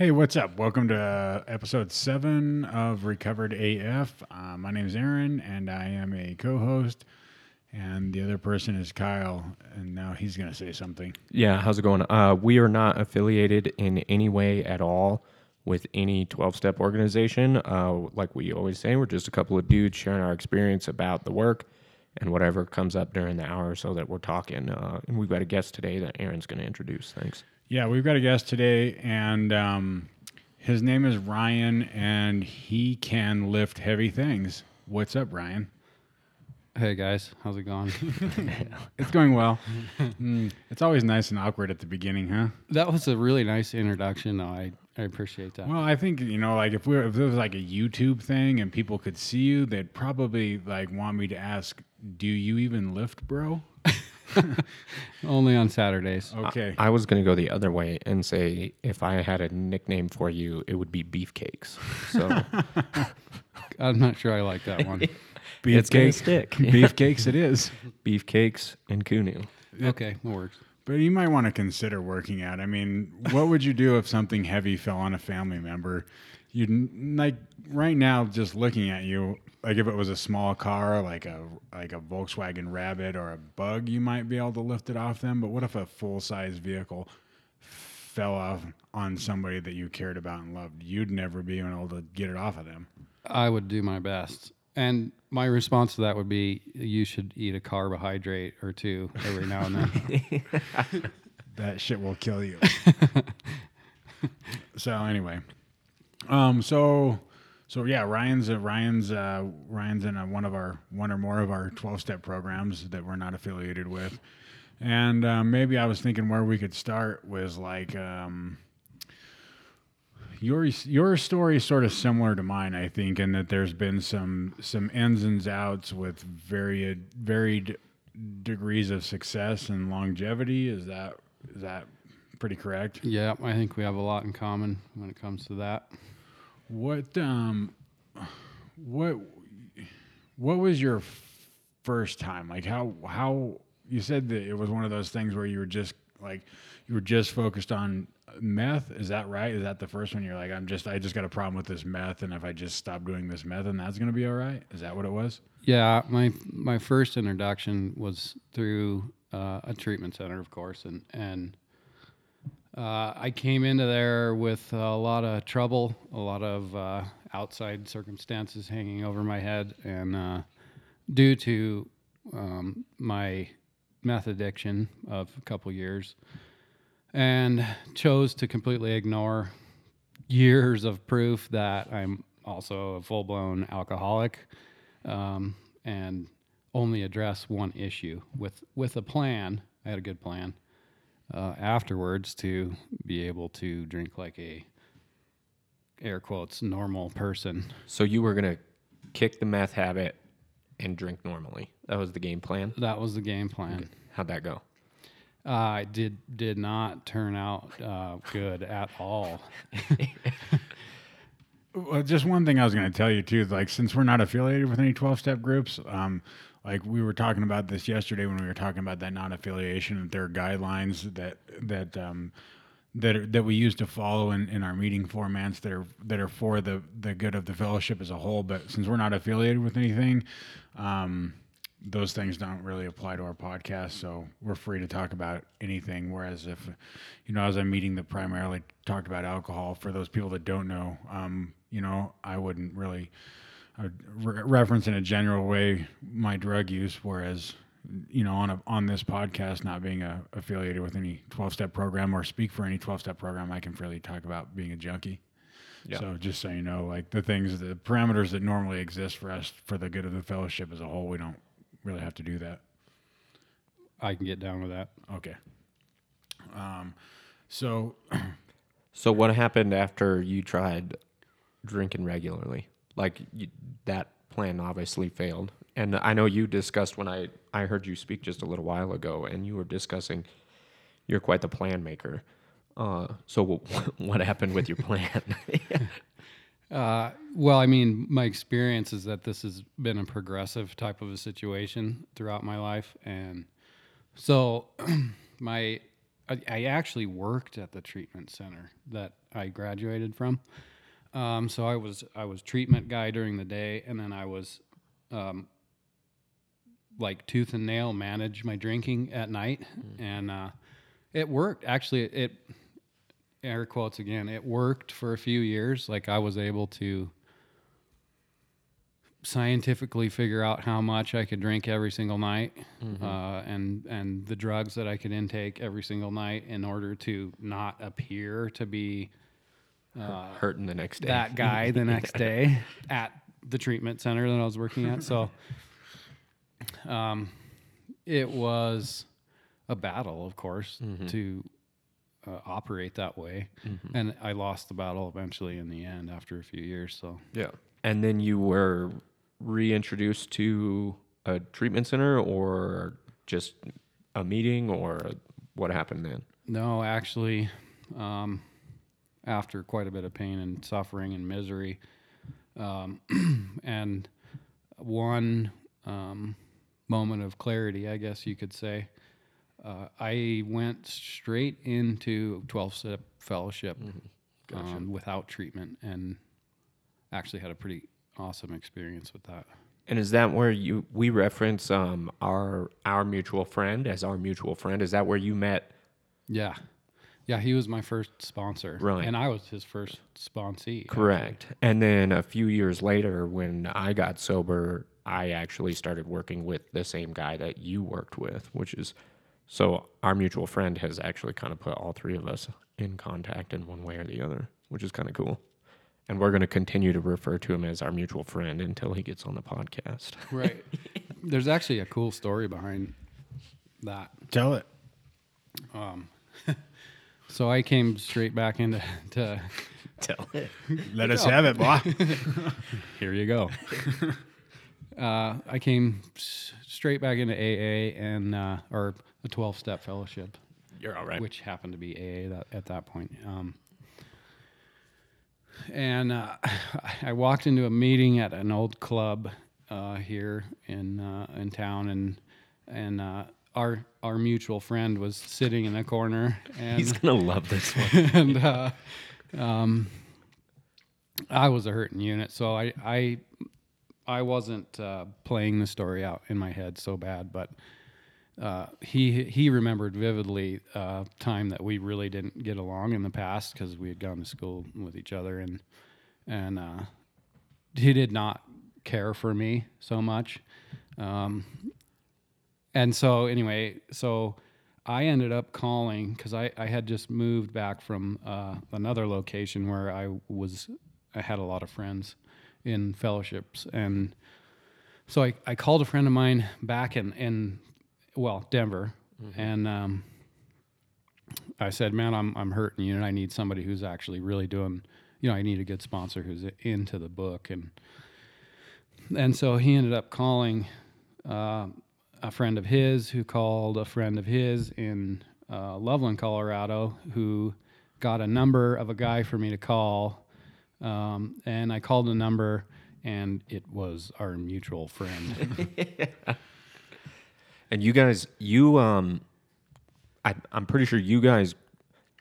Hey, what's up? Welcome to uh, episode seven of Recovered AF. Uh, my name is Aaron, and I am a co-host. And the other person is Kyle, and now he's going to say something. Yeah, how's it going? Uh, we are not affiliated in any way at all with any 12 step organization. Uh, like we always say, we're just a couple of dudes sharing our experience about the work and whatever comes up during the hour or so that we're talking. Uh, and we've got a guest today that Aaron's going to introduce. Thanks. Yeah, we've got a guest today, and um, his name is Ryan, and he can lift heavy things. What's up, Ryan? Hey guys, how's it going? It's going well. Mm, it's always nice and awkward at the beginning, huh? that was a really nice introduction. though. I I appreciate that. Well, I think you know, like if we if it was like a YouTube thing and people could see you, they'd probably like want me to ask, "Do you even lift, bro?" Only on Saturdays. Okay. I was going to go the other way and say if I had a nickname for you, it would be Beefcakes. So I'm not sure I like that one. it's going to stick. Beefcakes, it is. Beefcakes and Kunu. okay, it works. But you might want to consider working out. I mean, what would you do if something heavy fell on a family member? You'd like right now, just looking at you, like if it was a small car, like a like a Volkswagen Rabbit or a Bug, you might be able to lift it off them. But what if a full size vehicle fell off on somebody that you cared about and loved? You'd never be able to get it off of them. I would do my best. And my response to that would be you should eat a carbohydrate or two every now and then. that shit will kill you. so anyway, um, so so yeah, Ryan's uh, Ryan's uh, Ryan's in a, one of our one or more of our twelve step programs that we're not affiliated with, and um, maybe I was thinking where we could start was like. Um, your your story is sort of similar to mine, I think, in that there's been some some ins and outs with varied varied degrees of success and longevity. Is that is that pretty correct? yeah, I think we have a lot in common when it comes to that. What um what what was your first time? Like how how you said that it was one of those things where you were just like you were just focused on meth. Is that right? Is that the first one? You're like, I'm just I just got a problem with this meth, and if I just stop doing this meth, and that's gonna be all right. Is that what it was? Yeah, my my first introduction was through uh, a treatment center, of course, and and uh, I came into there with a lot of trouble, a lot of uh, outside circumstances hanging over my head, and uh, due to um, my meth addiction of a couple years, and chose to completely ignore years of proof that I'm also a full blown alcoholic um, and only address one issue with with a plan. I had a good plan uh, afterwards to be able to drink like a air quotes normal person. So you were going to kick the meth habit and drink normally. That was the game plan. That was the game plan. How'd that go? Uh, it did did not turn out uh, good at all. Well, just one thing I was going to tell you too, like since we're not affiliated with any twelve step groups, um, like we were talking about this yesterday when we were talking about that non affiliation, there are guidelines that that um, that are, that we use to follow in, in our meeting formats that are that are for the the good of the fellowship as a whole. But since we're not affiliated with anything, um, those things don't really apply to our podcast, so we're free to talk about anything. Whereas if, you know, as a meeting that primarily talked about alcohol, for those people that don't know, um, you know, I wouldn't really re- reference in a general way my drug use. Whereas, you know, on a, on this podcast, not being a, affiliated with any twelve step program or speak for any twelve step program, I can freely talk about being a junkie. Yeah. So just so you know, like the things, the parameters that normally exist for us for the good of the fellowship as a whole, we don't really have to do that. I can get down with that. Okay. Um, so So what happened after you tried drinking regularly? Like you, that plan obviously failed. And I know you discussed when I I heard you speak just a little while ago and you were discussing you're quite the plan maker. Uh, so what, what happened with your plan? Uh, well, I mean, my experience is that this has been a progressive type of a situation throughout my life, and so my I, I actually worked at the treatment center that I graduated from. Um, so I was I was treatment guy during the day, and then I was um, like tooth and nail manage my drinking at night, and uh, it worked. Actually, it air quotes again. It worked for a few years. Like I was able to scientifically figure out how much I could drink every single night, uh, and and the drugs that I could intake every single night in order to not appear to be Hurting the next day. that guy the next day at the treatment center that I was working at. So, um, it was a battle, of course, to uh, operate that way, and I lost the battle eventually in the end after a few years. So, Yeah. And then you were reintroduced to a treatment center or just a meeting or what happened then? no, actually, um, after quite a bit of pain and suffering and misery, um, and one um, moment of clarity, I guess you could say, uh, I went straight into 12 step fellowship um, without treatment and actually had a pretty awesome experience with that. And is that where you we reference um, our our mutual friend as our mutual friend? Is that where you met? Yeah. Yeah, he was my first sponsor. Right. And I was his first sponsee. Correct. And then a few years later, when I got sober, I actually started working with the same guy that you worked with, which is so our mutual friend has actually kind of put all three of us in contact in one way or the other, which is kind of cool. And we're going to continue to refer to him as our mutual friend until he gets on the podcast. Right. There's actually a cool story behind that. Tell it. Um, So I came straight back into to Tell it. Let us have it, boy. here you go. uh, I came s- straight back into AA and uh, or a 12 step fellowship, You're all right. which happened to be AA that, at that point. Um, and uh, I walked into a meeting at an old club uh, here in uh, in town, and and uh, our our mutual friend was sitting in the corner, and He's going to love this one. and uh, um, I was a hurting unit, so I I I wasn't uh, playing the story out in my head so bad, but uh, he he remembered vividly uh, time that we really didn't get along in the past because we had gone to school with each other, and and uh, he did not care for me so much. Um, and so anyway, so I ended up calling because I, I had just moved back from uh, another location where I was I had a lot of friends in fellowships. And so I, I called a friend of mine back in, in well Denver. And um, I said man I'm I'm hurting you and I need somebody who's actually really doing you know I need a good sponsor who's into the book. And and so he ended up calling uh, a friend of his who called a friend of his in uh, Loveland, Colorado, who got a number of a guy for me to call. Um, and I called the number, and it was our mutual friend. And you guys, you, um, I, I'm pretty sure you guys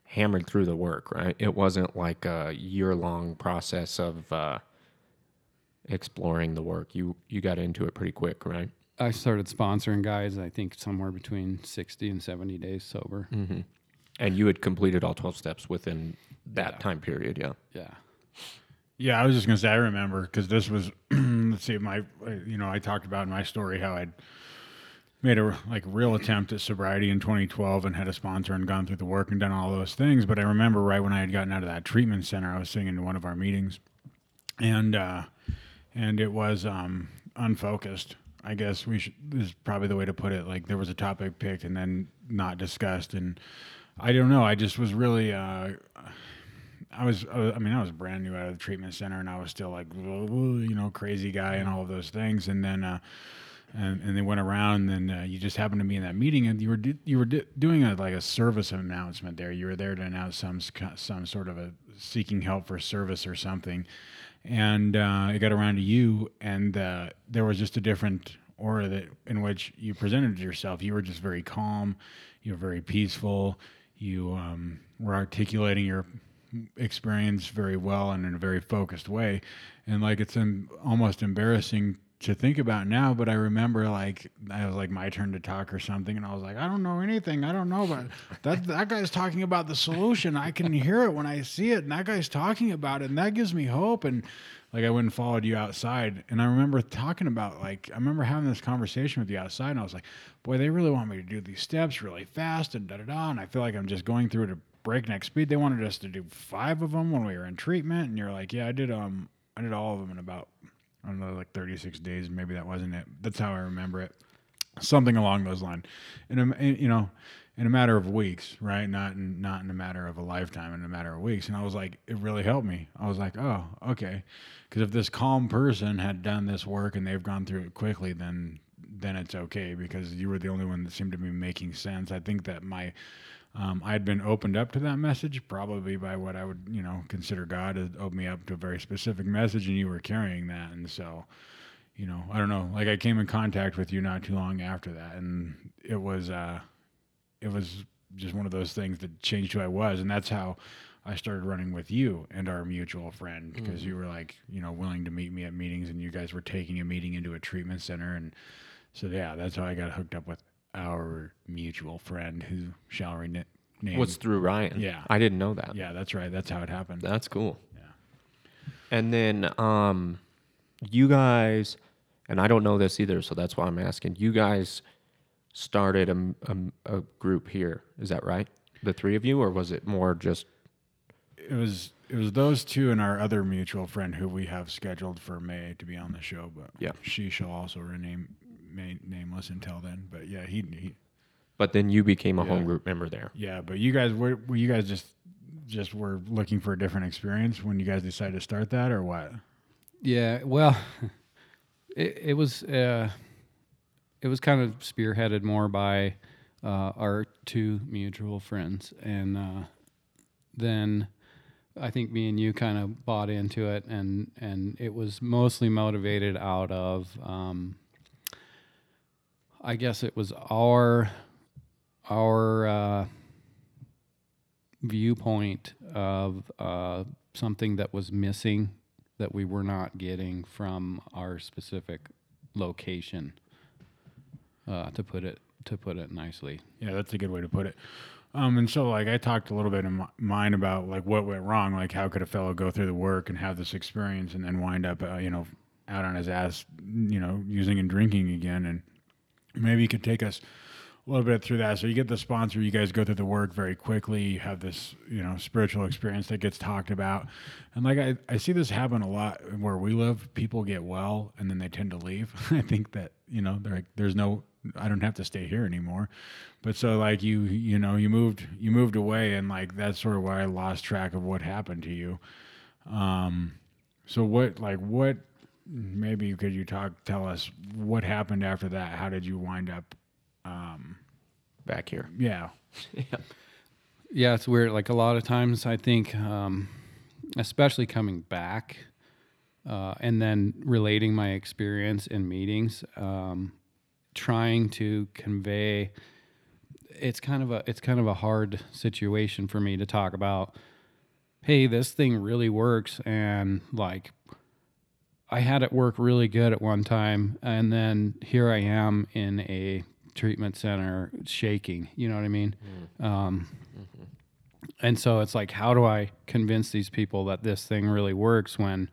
hammered through the work, right? It wasn't like a year long process of uh, exploring the work. You you got into it pretty quick, right? I started sponsoring guys, I think somewhere between 60 and 70 days sober. And you had completed all 12 steps within that time period, yeah. Yeah. Yeah, I was just gonna say I remember because this was let's see my you know I talked about in my story how I'd made a like real attempt at sobriety in 2012 and had a sponsor and gone through the work and done all those things. But I remember right when I had gotten out of that treatment center, I was sitting in one of our meetings, and uh, and it was um, unfocused. I guess we should. Is probably the way to put it. Like there was a topic picked and then not discussed, and I don't know. I just was really. Uh, I was, I mean, I was brand new out of the treatment center, and I was still like, you know, crazy guy and all of those things. And then, uh, and, and they went around, and uh, you just happened to be in that meeting, and you were do, you were do, doing a like a service announcement there. You were there to announce some some sort of a seeking help for service or something, and uh, it got around to you, and uh, there was just a different aura that in which you presented yourself. You were just very calm, you were very peaceful you um, were articulating your experience very well and in a very focused way. And like it's em- almost embarrassing to think about now, but I remember like I was like my turn to talk or something, and I was like, I don't know anything. I don't know, but that that guy's talking about the solution. I can hear it when I see it, and that guy's talking about it, and that gives me hope. And like I went and followed you outside, and I remember talking about like I remember having this conversation with you outside, and I was like, boy, they really want me to do these steps really fast and da da da, and I feel like I'm just going through it at breakneck speed. They wanted us to do five of them when we were in treatment, and you're like, yeah, I did um I did all of them in about I don't know, like 36 days. Maybe that wasn't it. That's how I remember it. Something along those lines. In a, you know, in a matter of weeks, right? Not in, not in a matter of a lifetime, in a matter of weeks. And I was like, it really helped me. I was like, oh, okay. Because if this calm person had done this work and they've gone through it quickly, then then it's okay because you were the only one that seemed to be making sense. I think that my um, I had been opened up to that message, probably by what I would, you know, consider God had opened me up to a very specific message, and you were carrying that. And so, you know, I don't know. Like I came in contact with you not too long after that, and it was, uh, it was just one of those things that changed who I was, and that's how I started running with you and our mutual friend because you were like, you know, willing to meet me at meetings, and you guys were taking a meeting into a treatment center, and so yeah, that's how I got hooked up with our mutual friend who shall remain. Was through Ryan. Yeah. I didn't know that. yeah, that's right. That's how it happened. That's cool. Yeah. And then um, you guys, and I don't know this either, so that's why I'm asking. You guys started a, a, a group here. Is that right? The three of you, or was it more just? it was it was those two and our other mutual friend who we have scheduled for May to be on the show, but Yeah. she shall also remain ma- nameless until then. But yeah, he, he But then you became a Yeah. home group member there. yeah. But you guys were, were you guys just just were looking for a different experience when you guys decided to start that, or what? Yeah, well, it, it was uh, it was kind of spearheaded more by uh, our two mutual friends, and uh, then I think me and you kind of bought into it, and and it was mostly motivated out of, um, I guess it was our our uh, viewpoint of uh, something that was missing that we were not getting from our specific location. Uh, to put it to put it nicely. Yeah, that's a good way to put it. Um, and so like I talked a little bit in my, mine about like what went wrong, like how could a fellow go through the work and have this experience and then wind up, uh, you know, out on his ass, you know, using and drinking again. And maybe you could take us a little bit through that. So you get the sponsor, you guys go through the work very quickly. You have this, you know, spiritual experience that gets talked about. And like I, I see this happen a lot where we live. People get well and then they tend to leave. I think that, you know, they're like, there's no, I don't have to stay here anymore. But so like you, you know, you moved, you moved away and like that's sort of why I lost track of what happened to you. Um, so what, like what, maybe could you talk, tell us what happened after that? How did you wind up? Um, Back here. yeah. Yeah, Yeah, it's weird. Like a lot of times, I think, um, especially coming back uh, and then relating my experience in meetings, um, trying to convey. It's kind of a it's kind of a hard situation for me to talk about. Hey, this thing really works, and like I had it work really good at one time, and then here I am in a treatment center shaking. You know what I mean? Um, and so it's like, how do I convince these people that this thing really works when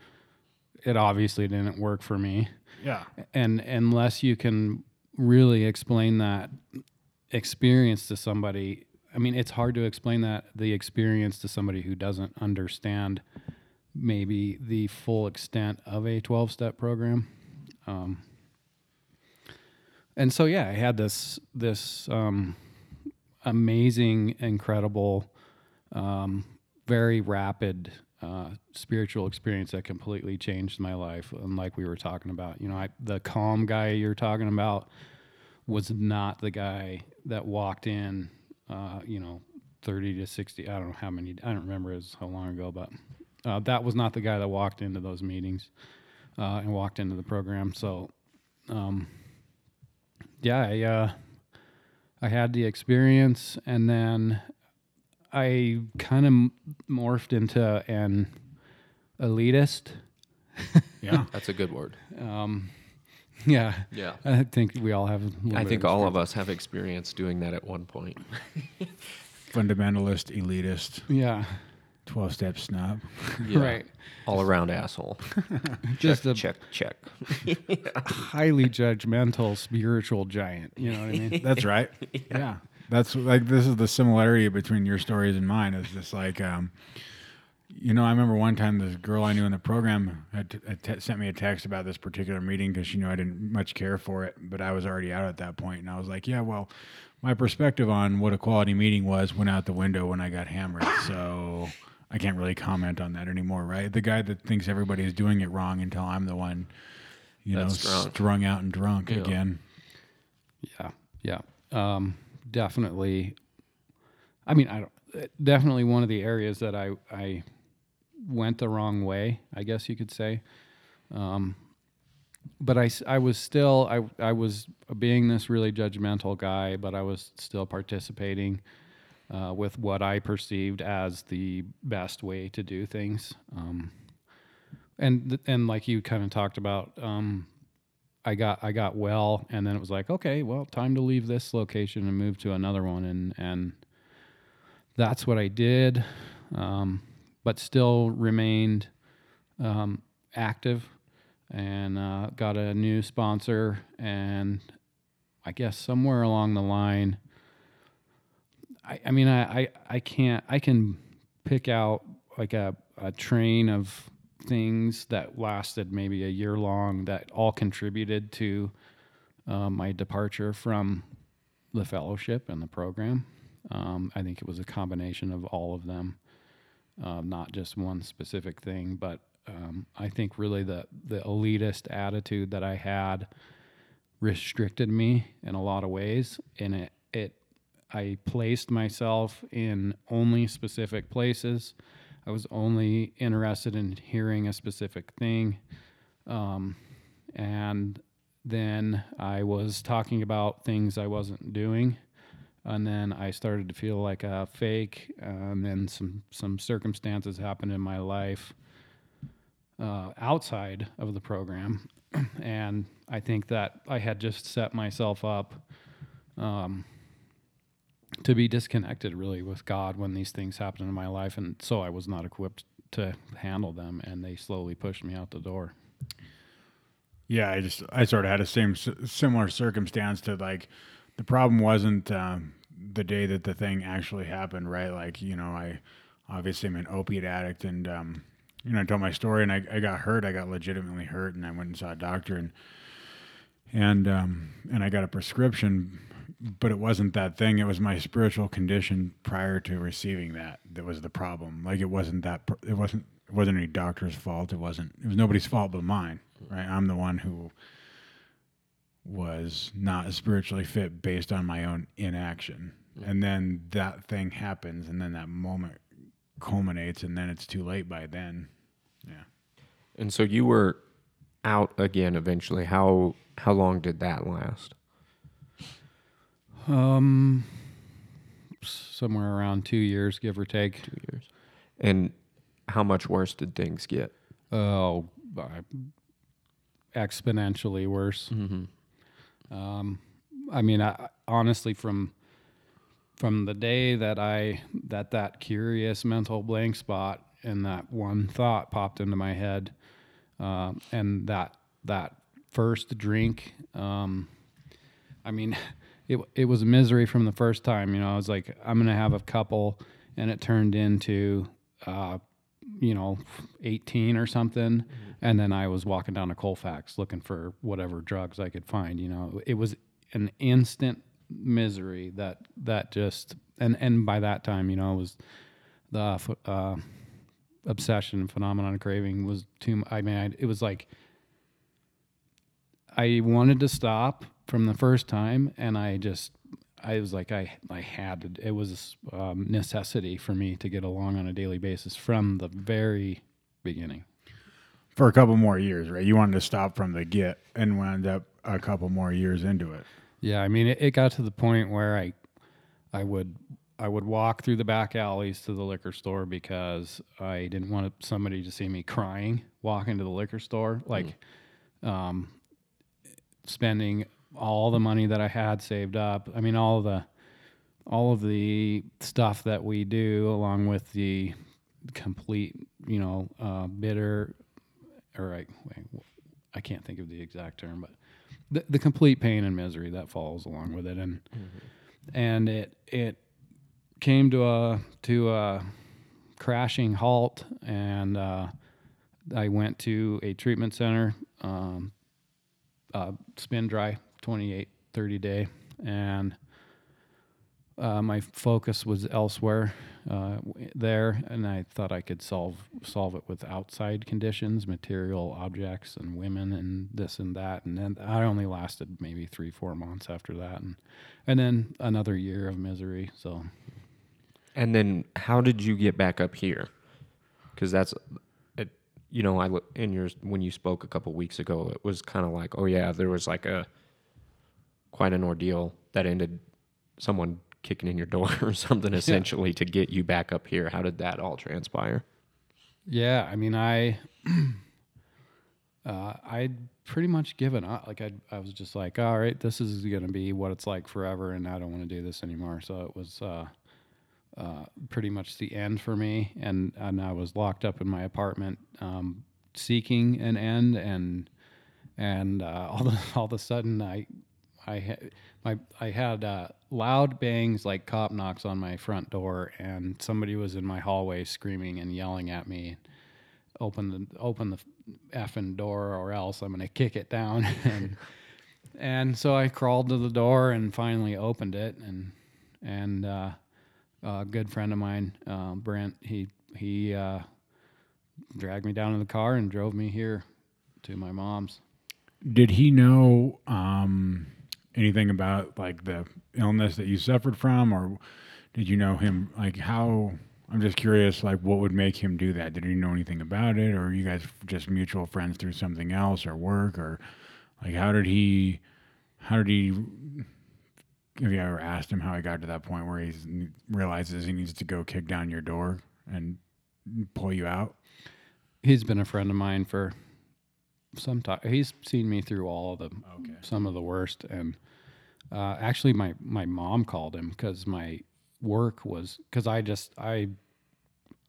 it obviously didn't work for me? Yeah. And unless you can really explain that experience to somebody, I mean, it's hard to explain that the experience to somebody who doesn't understand maybe the full extent of a 12 step program. Um, and so, yeah, I had this, this, um, amazing, incredible, um, very rapid uh, spiritual experience that completely changed my life. And like we were talking about, you know, I, the calm guy you're talking about was not the guy that walked in, uh, you know, 30 to 60. I don't know how many, I don't remember it was how long ago, but uh, that was not the guy that walked into those meetings uh, and walked into the program. So, um, yeah, I, uh, I had the experience and then I kind of morphed into an elitist. Yeah. That's a good word. Yeah. Yeah. I think we all have. A I think of all of us have experience doing that at one point. Fundamentalist, elitist, Yeah. 12 step snob. Yeah. Right. All around asshole. Just check, a check, check. highly judgmental spiritual giant. You know what I mean? That's right. yeah. That's like this is the similarity between your stories and mine. Is just like, um, you know, I remember one time this girl I knew in the program had, t- had te- sent me a text about this particular meeting because she knew I didn't much care for it, but I was already out at that point, and I was like, yeah, well, my perspective on what a quality meeting was went out the window when I got hammered, so. I can't really comment on that anymore, right? The guy that thinks everybody is doing it wrong until I'm the one, you That's know, drunk. strung out and drunk Yeah. again. Yeah, yeah, um, definitely. I mean, I don't. Definitely one of the areas that I I went the wrong way. I guess you could say. Um, but I was still I I was being this really judgmental guy, but I was still participating uh, with what I perceived as the best way to do things. Um, and and like you kind of talked about, um, I got I got well, and then it was like, okay, well, time to leave this location and move to another one, and and that's what I did, um, but still remained um, active, and uh, got a new sponsor, and I guess somewhere along the line, I, I mean, I, I I can't I can pick out like a a train of things that lasted maybe a year long that all contributed to uh, my departure from the fellowship and the program. Um, I think it was a combination of all of them, uh, not just one specific thing. But um, I think really the the elitist attitude that I had restricted me in a lot of ways, and it it I placed myself in only specific places. I was only interested in hearing a specific thing. Um, and then I was talking about things I wasn't doing. And then I started to feel like a fake. And then some, some circumstances happened in my life uh, outside of the program. and I think that I had just set myself up um, to be disconnected really with God when these things happened in my life, and so I was not equipped to handle them, and they slowly pushed me out the door. Yeah, I just I sort of had a same similar circumstance to like the problem wasn't um, the day that the thing actually happened, right? Like you know, I obviously am an opiate addict, and um, you know, I told my story, and I, I got hurt. I got legitimately hurt, and I went and saw a doctor, and and um, and I got a prescription, but it wasn't that thing. It was my spiritual condition prior to receiving that that was the problem. Like it wasn't that. It wasn't. It wasn't any doctor's fault. It wasn't. It was nobody's fault but mine. Right. I'm the one who was not spiritually fit based on my own inaction. And then that thing happens, and then that moment culminates, and then it's too late by then. Yeah. And so you were out again eventually. How how long did that last? Um, somewhere around two years, give or take. Two years. And how much worse did things get? Oh, uh, exponentially worse. Mm-hmm. Um, I mean, I, honestly, from from the day that I that that curious mental blank spot and that one thought popped into my head, um, and that that first drink, um, I mean, it it was misery from the first time. You know, I was like, I'm gonna have a couple, and it turned into. Uh, you know, 18 or something. And then I was walking down to Colfax looking for whatever drugs I could find. You know, it was an instant misery that, that just, and, and by that time, you know, it was the uh, obsession, phenomenon, craving was too, I mean, I, it was like, I wanted to stop from the first time and I just, I was like, I, I had to, it was um, necessity for me to get along on a daily basis from the very beginning. For a couple more years, right? You wanted to stop from the get and wound up a couple more years into it. Yeah, I mean, it, it got to the point where I, I would I would walk through the back alleys to the liquor store because I didn't want somebody to see me crying walking to the liquor store, like um, spending all the money that I had saved up. I mean, all of the all of the stuff that we do, along with the complete, you know, uh, bitter, or I, I can't think of the exact term, but the, the complete pain and misery that follows along with it, and and it it came to a to a crashing halt, and uh, I went to a treatment center, um, uh, spin dry, 28, 30 day, and uh, my focus was elsewhere uh, there, and I thought I could solve solve it with outside conditions, material objects, and women, and this and that. And then I only lasted maybe three, four months after that, and and then another year of misery. So And then how did you get back up here? Because that's, it, you know, I look in your when you spoke a couple weeks ago. It was kind of like, oh yeah, there was like a quite an ordeal that ended someone kicking in your door or something essentially to get you back up here. How did that all transpire? Yeah, I mean, I, uh, I'd pretty much given up. Like I, I was just like, all right, this is gonna be what it's like forever, and I don't want to do this anymore. So it was uh, uh, pretty much the end for me, and and I was locked up in my apartment, um, seeking an end, and and uh, all the all of a sudden I. I had my I had uh, loud bangs like cop knocks on my front door, and somebody was in my hallway screaming and yelling at me open the open the effing door or else I'm gonna kick it down. And and so I crawled to the door and finally opened it and and uh, a good friend of mine uh, Brent he he uh, dragged me down in the car and drove me here to my mom's. Did he know um, anything about like the illness that you suffered from, or did you know him? Like how? I'm just curious. Like what would make him do that? Did he know anything about it, or are you guys just mutual friends through something else or work, or like how did he? How did he? Have you ever asked him how he got to that point where he realizes he needs to go kick down your door and pull you out? he's been a friend of mine for some time. He's seen me through all of the Okay. some of the worst, and uh, actually, my my mom called him because my work was because I just I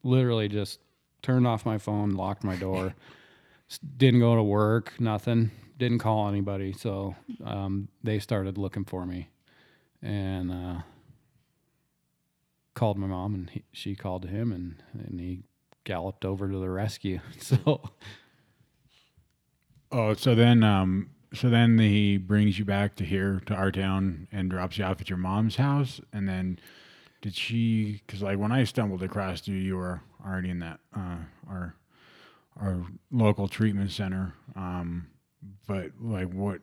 literally just turned off my phone, locked my door, didn't go to work, nothing, didn't call anybody. So um, they started looking for me, and uh, called my mom, and he, she called him, and and he galloped over to the rescue. So Oh, so then, um, so then he brings you back to here to our town and drops you off at your mom's house, and then did she? Because like when I stumbled across you, you were already in that uh, our our local treatment center. Um, but like what?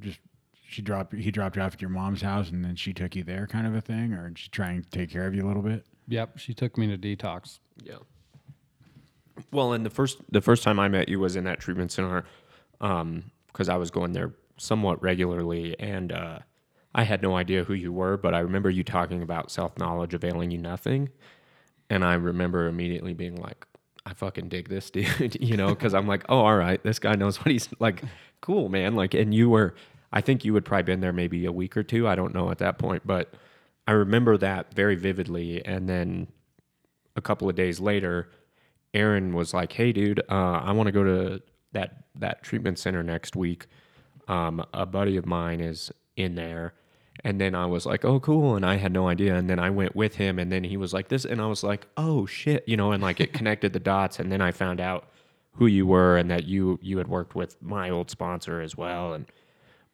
Just she dropped he dropped you off at your mom's house, and then she took you there, kind of a thing, or did she trying to take care of you a little bit? Yep, she took me to detox. Yeah. Well, and the first the first time I met you was in that treatment center, because I was going there somewhat regularly, and uh, I had no idea who you were, but I remember you talking about self knowledge availing you nothing, and I remember immediately being like, I fucking dig this dude, you know, because I'm like, oh, all right, this guy knows what he's like, cool, man, like, and you were, I think you had probably been there maybe a week or two, I don't know at that point, but I remember that very vividly, and then a couple of days later, Aaron was like, "Hey, dude, uh, I want to go to that that treatment center next week. Um, a buddy of mine is in there." And then I was like, "Oh, cool!" And I had no idea. And then I went with him, and then he was like, "This," and I was like, "Oh shit," you know. And like it connected the dots, and then I found out who you were and that you you had worked with my old sponsor as well. And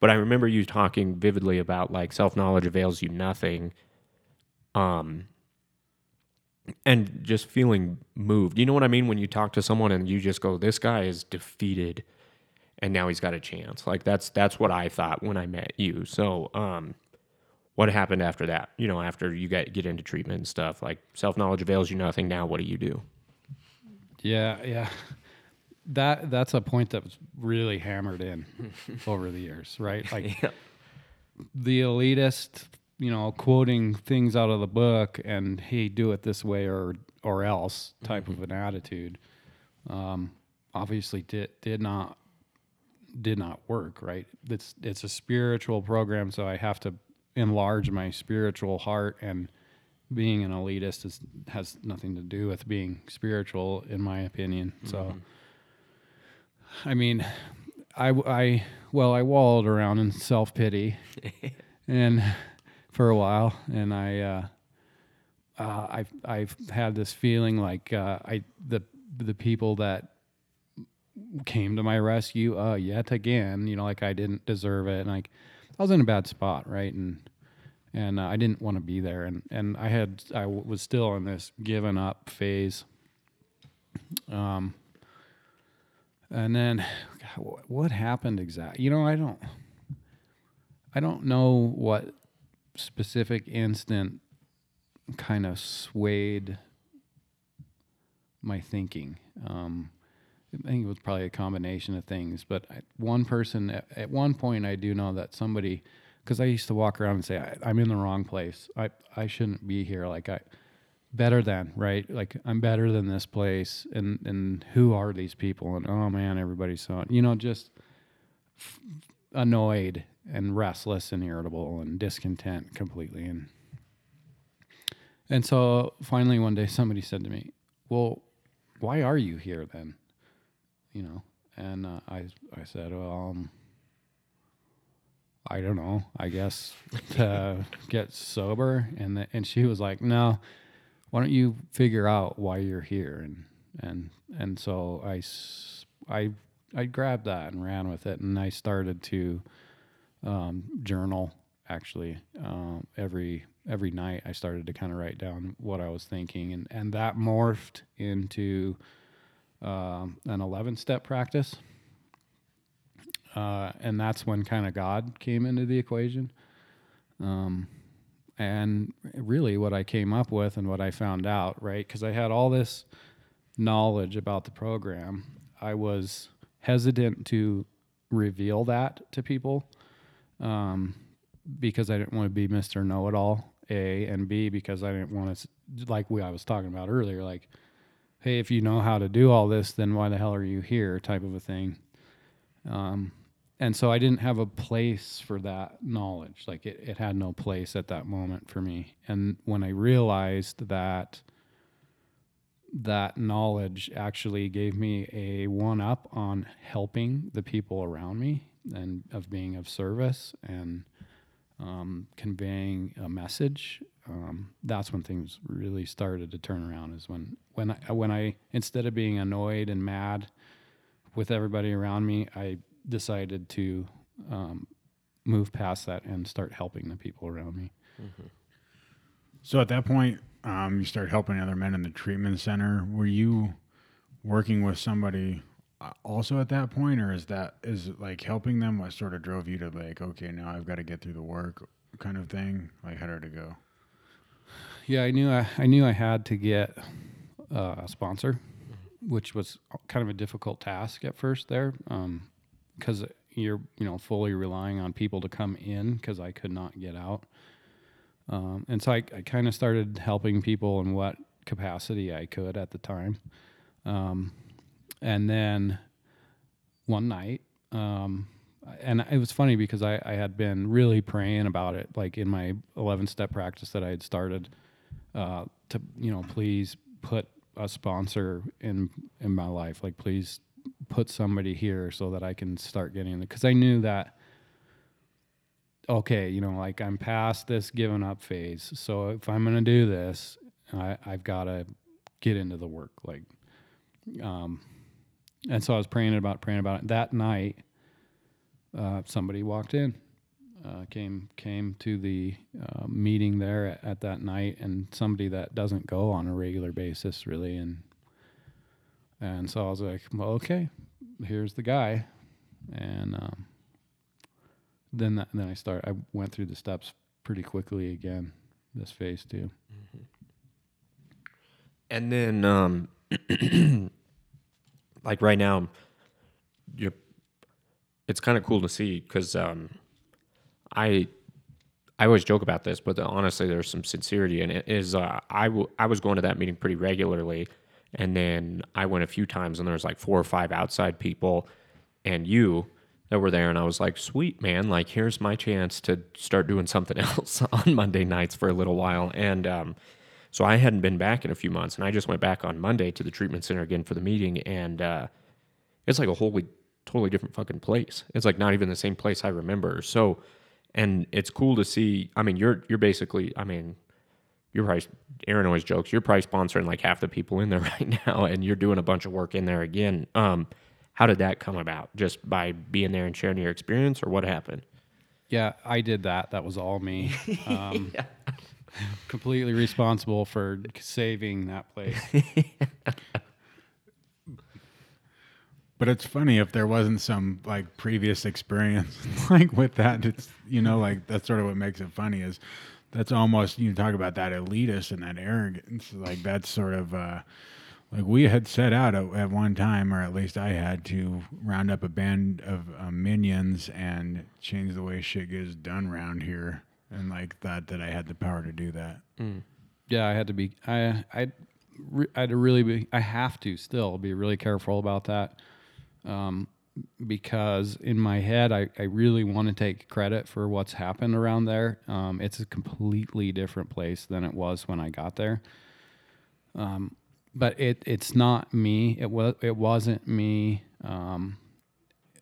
but I remember you talking vividly about like self knowledge avails you nothing. Um, and just feeling moved. You know what I mean when you talk to someone and you just go, "This guy is defeated, and now he's got a chance." Like that's that's what I thought when I met you. So, um, what happened after that? You know, after you get get into treatment and stuff, like self knowledge avails you nothing. Now, what do you do? Yeah, yeah. That that's a point that was really hammered in over the years, right? Like Yeah. the elitist you know, quoting things out of the book and hey, do it this way or or else type of an attitude. Um, obviously, did did not did not work. Right? It's it's a spiritual program, so I have to enlarge my spiritual heart and being an elitist is, has nothing to do with being spiritual, in my opinion. So, I mean, I, I, well, I wallowed around in self pity, and for a while, and I, uh, uh, I've, I've had this feeling like uh, I, the, the people that came to my rescue, uh, yet again, you know, like I didn't deserve it, and like I was in a bad spot, right, and and uh, I didn't want to be there, and and I had I w- was still in this given up phase. Um, and then, God, what happened exactly? You know, I don't, I don't know what specific instant kind of swayed my thinking. Um, I think it was probably a combination of things, but I, one person at, at one point I do know that somebody because I used to walk around and say I, am in the wrong place. I I shouldn't be here. Like I better than right. Like I'm better than this place. And and who are these people? And oh man, everybody's so you know just f- annoyed and restless and irritable and discontent completely. And and so finally one day somebody said to me, "Well, why are you here then?" You know. And uh, I I said, "Well." Um, I don't know, I guess to get sober. And the, and she was like, no, why don't you figure out why you're here? And, and, and so I, I, I grabbed that and ran with it. And I started to, um, journal actually, um, every, every night I started to kind of write down what I was thinking and, and that morphed into, um, an 11 step practice uh, and that's when kind of God came into the equation. Um, and really, what I came up with and what I found out, right? Because I had all this knowledge about the program, I was hesitant to reveal that to people um, because I didn't want to be Mr. Know It All, A, and B, because I didn't want to, like we I was talking about earlier, like, hey, if you know how to do all this, then why the hell are you here, type of a thing. Um, and so I didn't have a place for that knowledge. Like it, it had no place at that moment for me. And when I realized that that knowledge actually gave me a one up on helping the people around me and of being of service and um, conveying a message. Um, that's when things really started to turn around. Is when when I, when I instead of being annoyed and mad with everybody around me, I decided to um, move past that and start helping the people around me. So at that point, um, you started helping other men in the treatment center. Were you working with somebody uh, also at that point, or is that is like helping them what sort of drove you to like, okay, now I've got to get through the work kind of thing? Like, how did it go? Yeah, I knew I, I knew I had to get uh, a sponsor, which was kind of a difficult task at first there, because you're you know fully relying on people to come in because I could not get out, um, and so I, I kind of started helping people in what capacity I could at the time, um, and then one night. Um, and it was funny because I, I had been really praying about it, like in my 11 step practice that I had started, uh, to, you know, please put a sponsor in, in my life. Like, please put somebody here so that I can start getting it. Cause I knew that, okay, you know, like I'm past this giving up phase. So if I'm going to do this, I, I've got to get into the work. Like, um, and so I was praying about praying about it that night uh, somebody walked in, uh, came came to the uh, meeting there at, at, that night, and somebody that doesn't go on a regular basis really, and and so I was like, well, okay, here's the guy, and um, then that, then I start. I went through the steps pretty quickly again. This phase too. Mm-hmm. And then, um, like right now, you're it's kind of cool to see because um, I I always joke about this, but honestly, there's some sincerity in it. Is uh, I w- I was going to that meeting pretty regularly, and then I went a few times, and there was like four or five outside people, and you that were there, and I was like, sweet man, like here's my chance to start doing something else on Monday nights for a little while, and um, so I hadn't been back in a few months, and I just went back on Monday to the treatment center again for the meeting, and uh, it's like a wholly totally different fucking place. It's like not even the same place I remember. So, and it's cool to see. I mean, you're you're basically. I mean, you're probably Aaron always jokes. You're probably sponsoring like half the people in there right now, and you're doing a bunch of work in there again. Um, how did that come about? Just by being there and sharing your experience, or what happened? Yeah, I did that. That was all me. Um, Completely responsible for saving that place. But it's funny if there wasn't some like previous experience like with that. It's you know like that's sort of what makes it funny is that's almost you talk about that elitist and that arrogance like that's sort of uh, like we had set out at, at one time or at least I had to round up a band of uh, minions and change the way shit gets done around here and like thought that I had the power to do that. yeah, I had to be. I I I had to really be. I have to still be really careful about that, um, because in my head, I I really want to take credit for what's happened around there. Um, it's a completely different place than it was when I got there. Um, but it it's not me. It was it wasn't me. Um,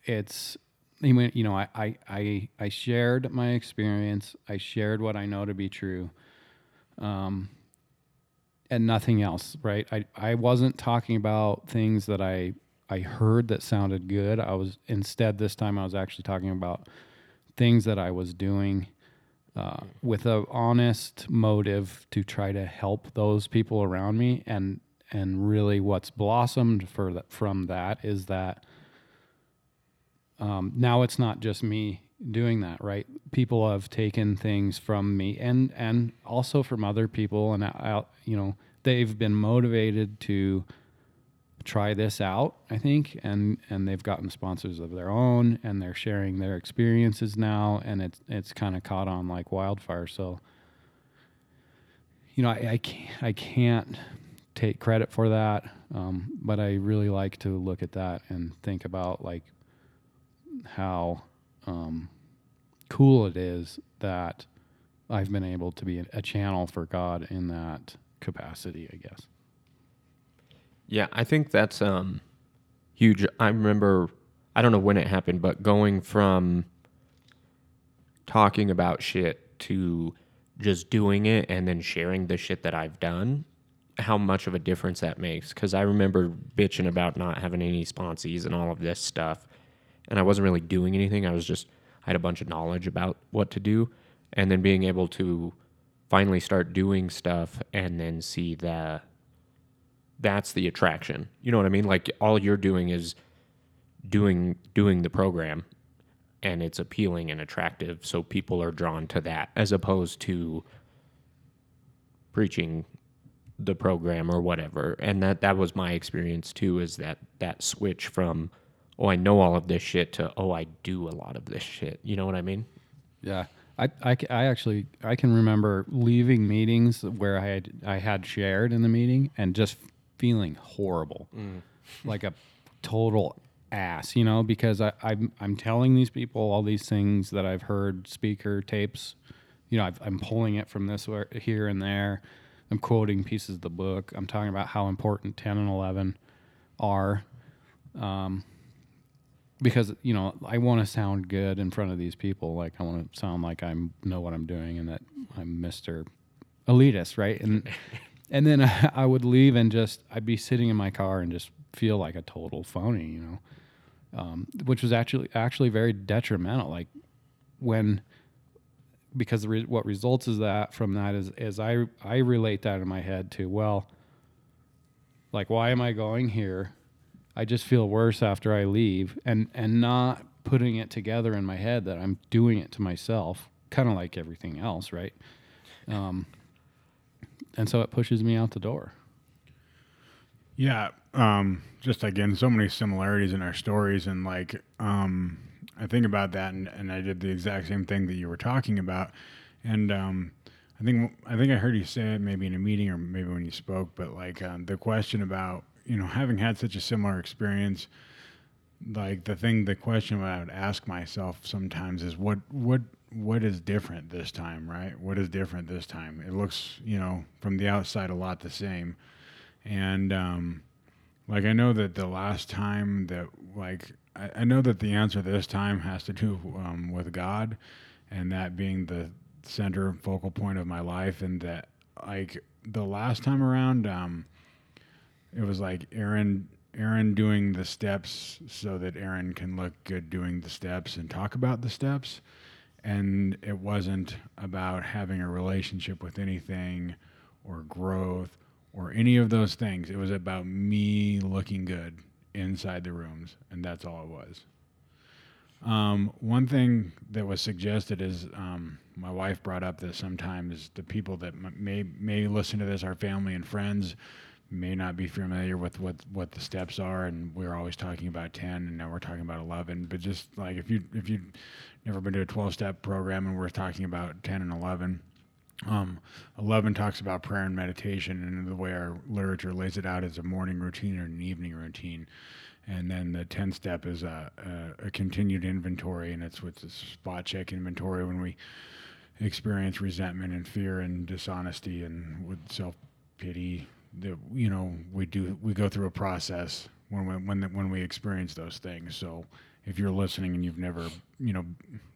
it's you know, I, I, I, I shared my experience. I shared what I know to be true. Um, and nothing else, right? I, I wasn't talking about things that I, I heard that sounded good. I was instead this time I was actually talking about things that I was doing uh, with a honest motive to try to help those people around me. And, and really what's blossomed for from that is that um, now it's not just me doing that right? People have taken things from me and and also from other people and out you know they've been motivated to try this out i think and and they've gotten sponsors of their own and they're sharing their experiences now and it's it's kind of caught on like wildfire. So you know i i can't, I can't take credit for that um, but i really like to look at that and think about like how um, cool it is that I've been able to be a channel for God in that capacity, I guess. Yeah, I think that's um, huge. I remember, I don't know when it happened, but going from talking about shit to just doing it and then sharing the shit that I've done, how much of a difference that makes. Because I remember bitching about not having any sponsees and all of this stuff, and I wasn't really doing anything. I was just, I had a bunch of knowledge about what to do, and then being able to finally start doing stuff and then see the that's the attraction. You know what I mean? Like all you're doing is doing doing the program and it's appealing and attractive so people are drawn to that as opposed to preaching the program or whatever. And that that was my experience too is that that switch from oh I know all of this shit to oh I do a lot of this shit. You know what I mean? Yeah. I, I, I actually I can remember leaving meetings where I had I had shared in the meeting and just feeling horrible, mm. like a total ass, you know, because I, I'm I'm telling these people all these things that I've heard speaker tapes, you know, I've, I'm pulling it from this where, here and there, I'm quoting pieces of the book, I'm talking about how important ten and eleven are, um, because you know I want to sound good in front of these people. Like I want to sound like I know what I'm doing and that I'm Mister Elitist, right? And and then I would leave and just I'd be sitting in my car and just feel like a total phony, you know, um, which was actually actually very detrimental. Like when because re- what results is that from that is is I I relate that in my head to well, like why am I going here? I just feel worse after I leave and and not putting it together in my head that I'm doing it to myself, kind of like everything else, right? Um, and so it pushes me out the door. Yeah, um, just again, so many similarities in our stories, and like, um, I think about that, and, and I did the exact same thing that you were talking about, and um, I think I think I heard you say it maybe in a meeting or maybe when you spoke, but like um, the question about you know having had such a similar experience, like the thing, the question I would ask myself sometimes is what what what is different this time, right? What is different this time? It looks you know from the outside a lot the same, and um, like I know that the last time that like I, I know that the answer this time has to do um, with God, and that being the center focal point of my life and that like the last time around um it was like Aaron Aaron doing the steps so that Aaron can look good doing the steps and talk about the steps. And it wasn't about having a relationship with anything or growth or any of those things. It was about me looking good inside the rooms and that's all it was um, one thing that was suggested is um, my wife brought up that sometimes the people that may may listen to this, our family and friends, may not be familiar with what what the steps are, and we're always talking about ten, and now we're talking about eleven. But just like if you if you never been to a twelve step program, and we're talking about ten and eleven. Um, 11 talks about prayer and meditation, and the way our literature lays it out is a morning routine or an evening routine. And then the 10 step is a, a, a continued inventory and it's with the spot check inventory when we experience resentment and fear and dishonesty and with self-pity that you know we do we go through a process when we, when the, when we experience those things. So if you're listening and you've never you know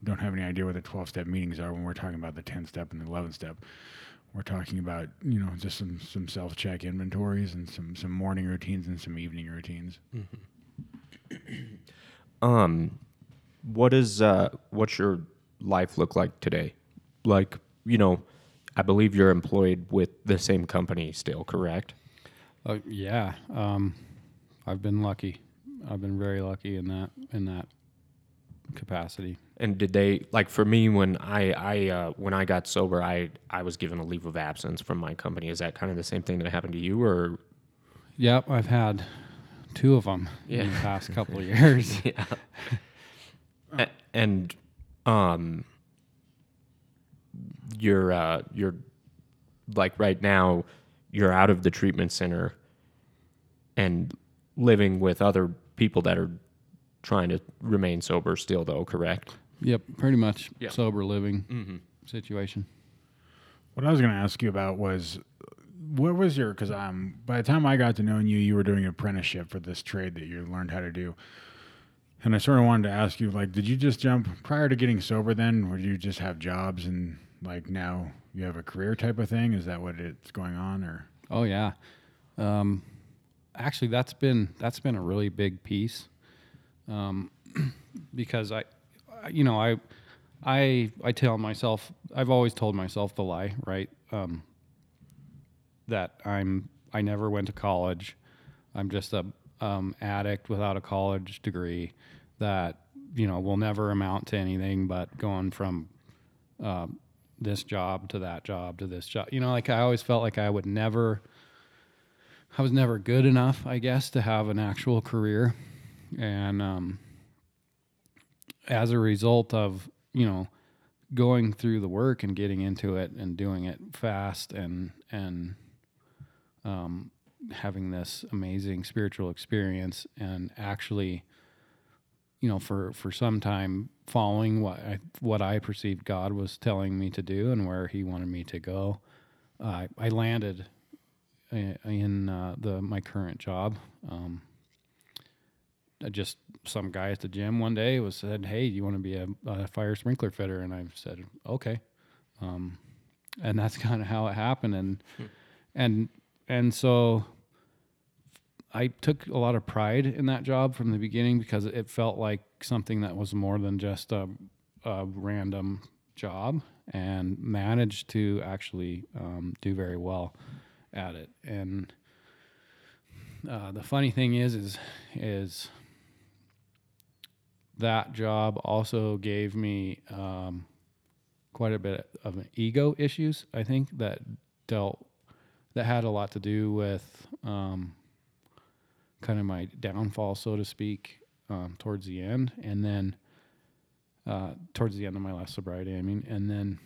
don't have any idea what the 12 step meetings are when we're talking about the 10 step and the 11 step we're talking about you know just some some self check inventories and some some morning routines and some evening routines Um, what is uh, what's your life look like today? Like, you know, I believe you're employed with the same company still, correct? Uh, yeah, um, I've been lucky. I've been very lucky in that in that capacity. And did they like for me when I I uh, when I got sober, I I was given a leave of absence from my company. Is that kind of the same thing that happened to you, or Yep, I've had two of them in the past couple of years. yeah? A- and um, you're uh, you're like right now you're out of the treatment center and living with other people that are trying to remain sober still though correct Yep, pretty much Yeah. sober living situation. What I was going to ask you about was what was your because um by the time I got to knowing you, you were doing an apprenticeship for this trade that you learned how to do, and I sort of wanted to ask you like, did you just jump prior to getting sober? Then, or did you just have jobs and like now you have a career type of thing? Is that what it's going on or? Oh yeah. Um, actually, that's been that's been a really big piece, um, because I, I- you know, I, I, I tell myself I've always told myself the lie, right? Um, that I'm I never went to college. I'm just a um, addict without a college degree that you know will never amount to anything but going from um, this job to that job to this job. You know, like I always felt like I would never, I was never good enough, I guess, to have an actual career. And um, as a result of, you know, going through the work and getting into it and doing it fast and, and, um, having this amazing spiritual experience and actually, you know, for for some time following what I what I perceived God was telling me to do and where He wanted me to go, uh, I landed in uh, the my current job. Um, I just some guy at the gym one day was said, "Hey, do you want to be a, a fire sprinkler fitter?" And I said, "Okay," um, and that's kind of how it happened. And and and so I took a lot of pride in that job from the beginning because it felt like something that was more than just a, a random job and managed to actually um, do very well at it. And uh, the funny thing is, is, is that job also gave me um, quite a bit of an ego issues. I think that dealt that had a lot to do with um, kind of my downfall, so to speak, um, towards the end, and then uh, towards the end of my last sobriety. I mean, and then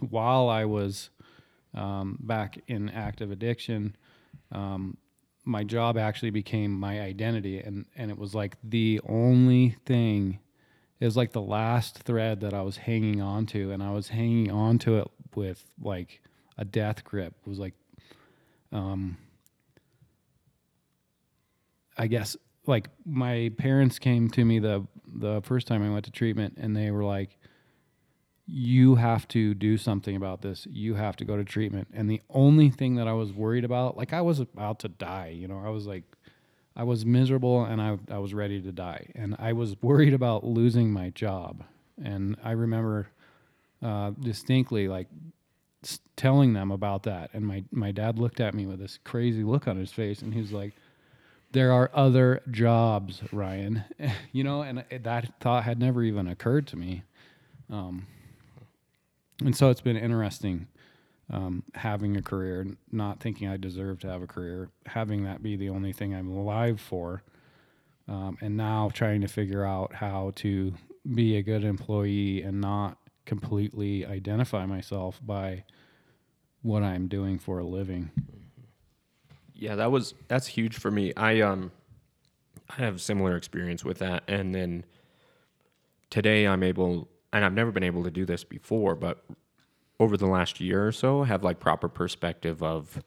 while I was um, back in active addiction, um, my job actually became my identity, and and it was like the only thing. It was like the last thread that I was hanging on to, and I was hanging on to it with like a death grip. It was like, um, I guess like my parents came to me the the first time I went to treatment, and they were like, "You have to do something about this. You have to go to treatment." And the only thing that I was worried about, like I was about to die, you know, I was like, I was miserable and I I was ready to die, and I was worried about losing my job. And I remember uh, distinctly like telling them about that, and my my dad looked at me with this crazy look on his face, and he was like there are other jobs, Ryan. you know, and that thought had never even occurred to me. Um, and so it's been interesting um, having a career, not thinking I deserve to have a career, having that be the only thing I'm alive for, um, and now trying to figure out how to be a good employee and not completely identify myself by what I'm doing for a living. Yeah, that was that's huge for me. I um I have similar experience with that and then today I'm able and I've never been able to do this before, but over the last year or so have like proper perspective of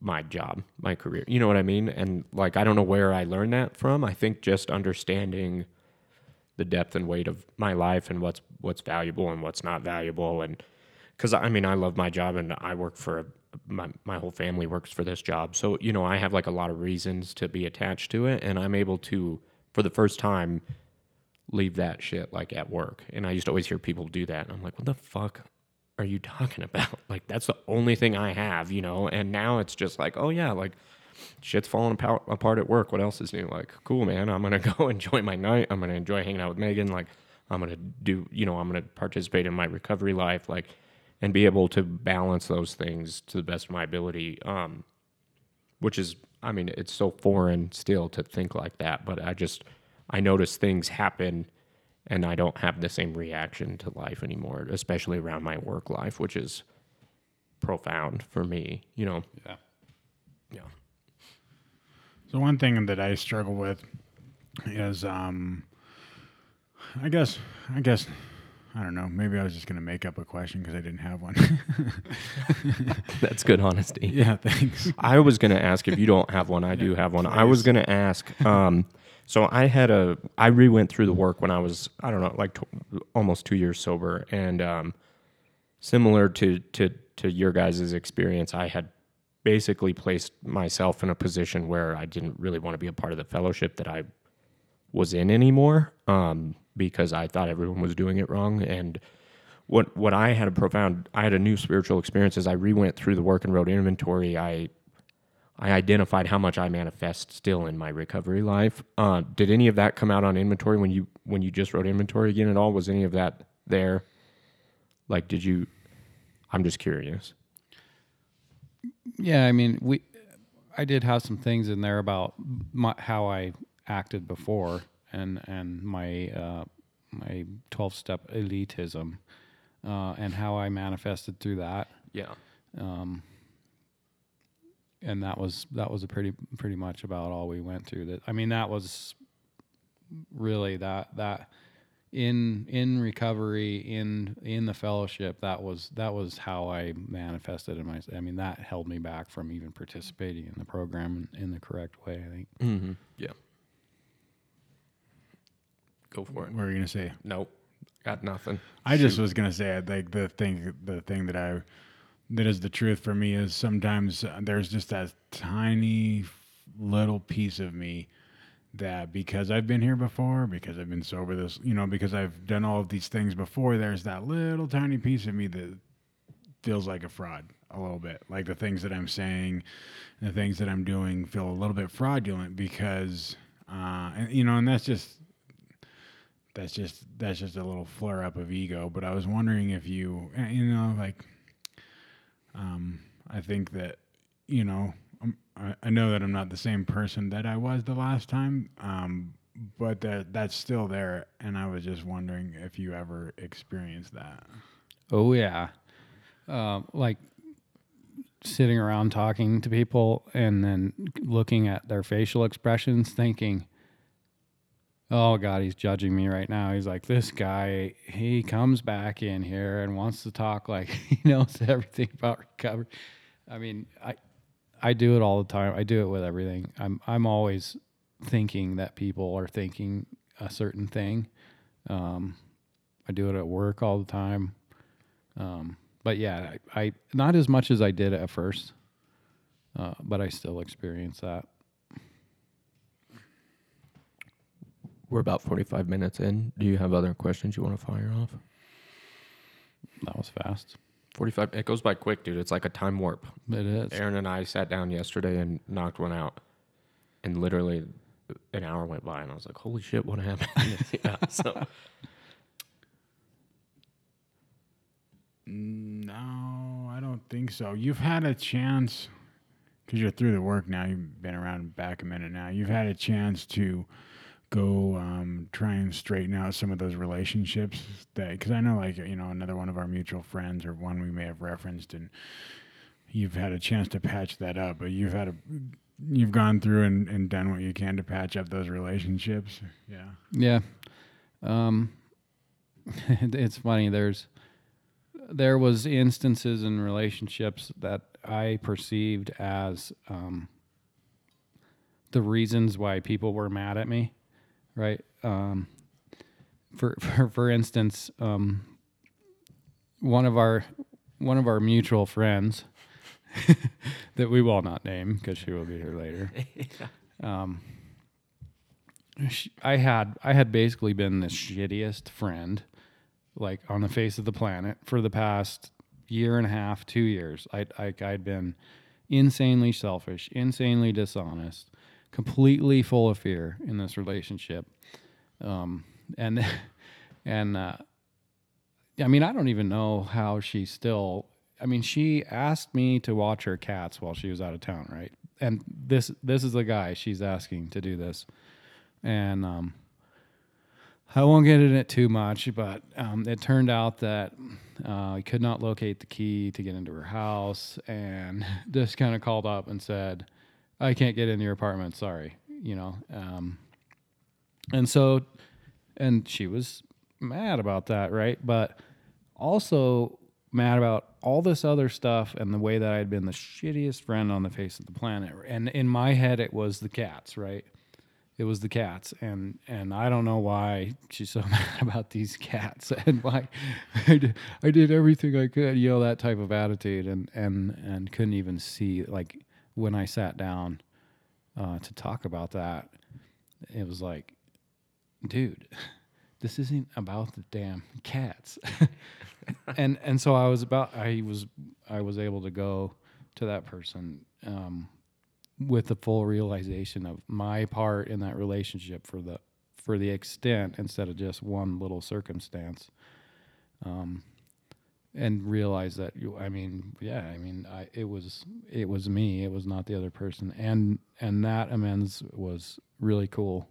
my job, my career. You know what I mean? And like I don't know where I learned that from. I think just understanding the depth and weight of my life and what's what's valuable and what's not valuable and because I mean I love my job and I work for my my whole family works for this job so you know I have like a lot of reasons to be attached to it and I'm able to for the first time leave that shit like at work and I used to always hear people do that and I'm like what the fuck are you talking about like that's the only thing I have you know and now it's just like oh yeah like shit's falling apart, at work. What else is new? Like, cool, man. I'm gonna go enjoy my night. I'm gonna enjoy hanging out with Megan. Like, I'm gonna do, you know, I'm gonna participate in my recovery life. Like, and be able to balance those things to the best of my ability. Um, which is, I mean, it's so foreign still to think like that. But I just, I notice things happen, and I don't have the same reaction to life anymore, especially around my work life, which is profound for me. You know. Yeah. Yeah. So one thing that I struggle with is, um, I guess, I guess, I don't know. Maybe I was just gonna make up a question because I didn't have one. That's good honesty. yeah, thanks. I was going to ask if you don't have one. I do have one. I was going to ask. Um, so I had a. I re-went through the work when I was I don't know like tw- almost two years sober, and um, similar to to to your guys' experience, I had basically placed myself in a position where I didn't really want to be a part of the fellowship that I was in anymore um, because I thought everyone was doing it wrong and what what I had a profound I had a new spiritual experience as I re-went through the work and wrote inventory. I I identified how much I manifest still in my recovery life. Uh, did any of that come out on inventory when you when you just wrote inventory again at all? Was any of that there? Like, did you? I'm just curious. Yeah, I mean, we, I did have some things in there about my, how I acted before and and my uh, my twelve step elitism, uh, and how I manifested through that, Yeah. And that was that was a pretty pretty much about all we went through. That I mean, that was really that that in in recovery in in the fellowship that was that was how I manifested in my I mean that held me back from even participating in the program in, in the correct way I think Mm-hmm. Yeah. Go for it. What were you gonna say? Nope. Got nothing. I just was gonna say like the thing the thing that I that is the truth for me is sometimes uh, there's just that tiny little piece of me that because I've been here before, because I've been sober this, you know, because I've done all of these things before, there's that little tiny piece of me that feels like a fraud a little bit. Like the things that I'm saying, the things that I'm doing feel a little bit fraudulent because uh and you know, and that's just that's just that's just a little flare up of ego. But I was wondering if you, eh, you know, like, um, I think that, you know, um, I, I know that I'm not the same person that I was the last time, um, but that that's still there. And I was just wondering if you ever experienced that. Oh yeah, um, like sitting around talking to people and then looking at their facial expressions, thinking, "Oh God, he's judging me right now." He's like, "This guy, he comes back in here and wants to talk like he knows everything about recovery." I mean, I I do it all the time. I do it with everything. I'm I'm always thinking that people are thinking a certain thing. Um, I do it at work all the time. Um, but yeah, I, I not as much as I did at first, uh, but I still experience that. We're about 45 minutes in. Do you have other questions you want to fire off? That was fast. 45. It goes by quick, dude. It's like a time warp. It is. Aaron and I sat down yesterday and knocked one out, and literally an hour went by, and I was like, "Holy shit, what happened?" yeah. So No, I don't think so. You've had a chance because you're through the work now. You've been around back a minute now. You've had a chance to go um, try and straighten out some of those relationships that because I know like you know another one of our mutual friends or one we may have referenced and you've had a chance to patch that up, but you've had a you've gone through and, and done what you can to patch up those relationships. Yeah. Yeah. Um, it's funny. There's there was instances in relationships that I perceived as um, the reasons why people were mad at me, right? Um, for, for for instance, um, one of our one of our mutual friends that we will not name because she will be here later. Um, sh- I had I had basically been the shittiest friend like on the face of the planet for the past year and a half, two years. I I I'd been insanely selfish, insanely dishonest, completely full of fear in this relationship, um, and and uh, I mean I don't even know how she still. I mean, she asked me to watch her cats while she was out of town, right? And this this is the guy she's asking to do this, and um, I won't get in it too much, but um, it turned out that uh, I could not locate the key to get into her house, and just kind of called up and said, "I can't get in your apartment. Sorry," you know. Um, and so, and she was mad about that, right? But also mad about all this other stuff and the way that I'd been the shittiest friend on the face of the planet. And in my head, it was the cats, right? it was the cats and and i don't know why she's so mad about these cats and why I did, I did everything i could you know that type of attitude and and and couldn't even see like when i sat down uh, to talk about that it was like dude this isn't about the damn cats. And and so i was about i was i was able to go to that person um, with the full realization of my part in that relationship for the for the extent instead of just one little circumstance. Um, and realize that you i mean yeah i mean I, it was it was me it was not the other person. And and that amends was really cool.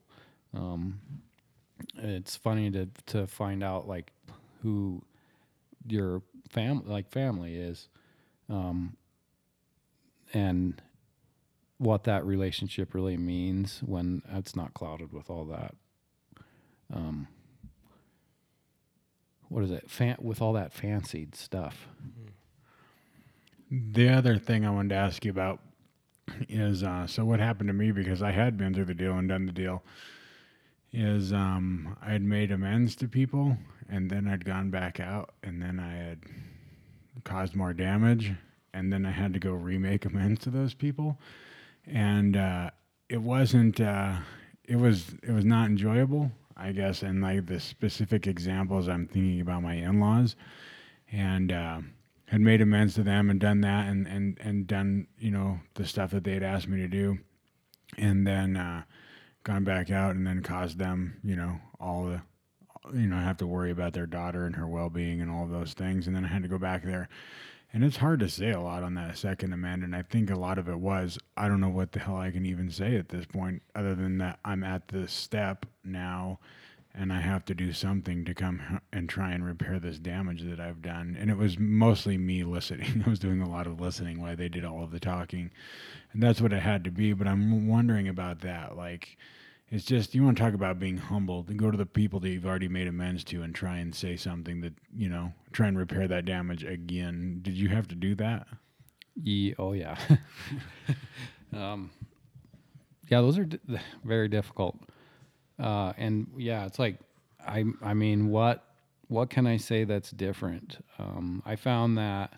Um, it's funny to to find out like who your family like family is um, and what that relationship really means when it's not clouded with all that. Um, what is it? Fan- with all that fancied stuff. The other thing I wanted to ask you about is uh, so what happened to me because I had been through the deal and done the deal is um, I had made amends to people and then I'd gone back out and then I had caused more damage and then I had to go remake amends to those people. And uh, it wasn't uh, it was it was not enjoyable I guess and like the specific examples I'm thinking about my in-laws and uh, had made amends to them and done that and, and, and done, you know, the stuff that they'd asked me to do. And then uh, gone back out and then caused them, you know, all the, you know, have to worry about their daughter and her well being and all those things. And then I had to go back there. And it's hard to say a lot on that second amendment. I think a lot of it was, I don't know what the hell I can even say at this point, other than that I'm at this step now and I have to do something to come and try and repair this damage that I've done. And it was mostly me listening. I was doing a lot of listening while they did all of the talking, and that's what it had to be. But I'm wondering about that, like. It's just you want to talk about being humble. Then go to the people that you've already made amends to and try and say something that you know, try and repair that damage again. Did you have to do that? Ye- oh yeah. um, yeah, those are d- very difficult. Uh, and yeah, it's like I I mean, what what can I say that's different? Um, I found that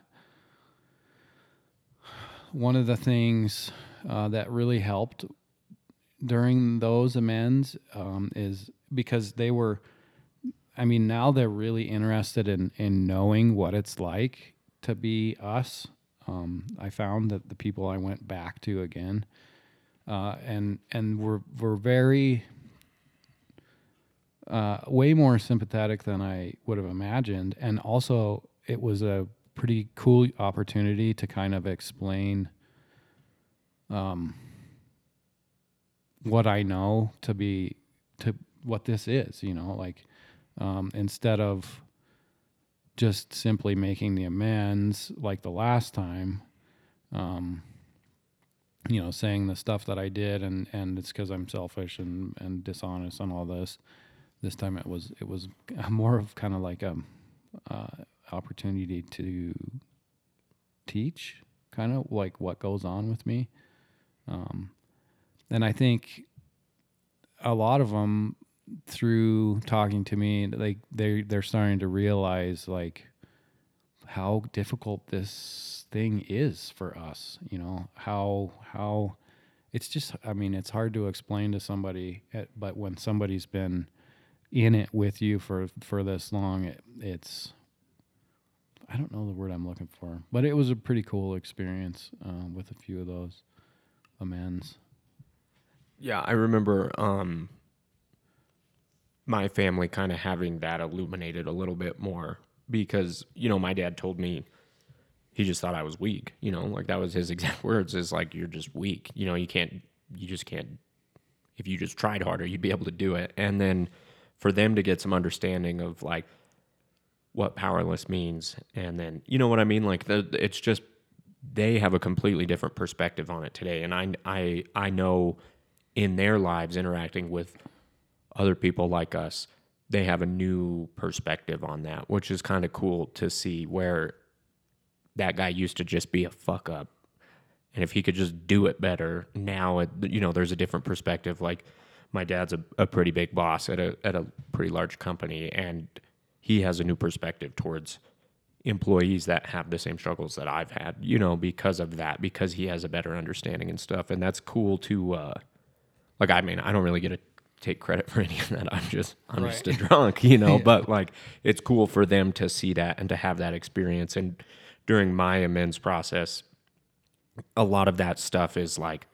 one of the things uh, that really helped during those amends um, is because they were I mean, now they're really interested in in knowing what it's like to be us. Um, I found that the people I went back to again, uh, and and were were very uh, way more sympathetic than I would have imagined, and also it was a pretty cool opportunity to kind of explain um, what I know to be to what this is. You know, like um, instead of just simply making the amends like the last time. Um, you know, saying the stuff that I did and, and it's because I'm selfish and, and dishonest and all this. This time it was it was more of kind of like a uh, opportunity to teach, kind of like what goes on with me. Um, and I think a lot of them through talking to me, like they they're starting to realize like how difficult this thing is for us. You know how how it's just. I mean, it's hard to explain to somebody, eh, but when somebody's been in it with you for for this long, it, it's I don't know the word I'm looking for, but it was a pretty cool experience um, with a few of those amends. Yeah, I remember um, my family kind of having that illuminated a little bit more because you know my dad told me he just thought I was weak. You know, like that was his exact words. Is like you're just weak. You know, you can't. You just can't. If you just tried harder, you'd be able to do it. And then for them to get some understanding of like what powerless means, and then you know what I mean. Like the, it's just they have a completely different perspective on it today, and I I I know in their lives interacting with other people like us, they have a new perspective on that, which is kind of cool to see where that guy used to just be a fuck up. And if he could just do it better now, it, you know, there's a different perspective. Like my dad's a, a pretty big boss at a, at a pretty large company and he has a new perspective towards employees that have the same struggles that I've had, you know, because of that, because he has a better understanding and stuff. And that's cool to, uh, like, I mean, I don't really get to take credit for any of that. I'm just, I'm just a drunk, you know, but like, it's cool for them to see that and to have that experience. And during my amends process, a lot of that stuff is like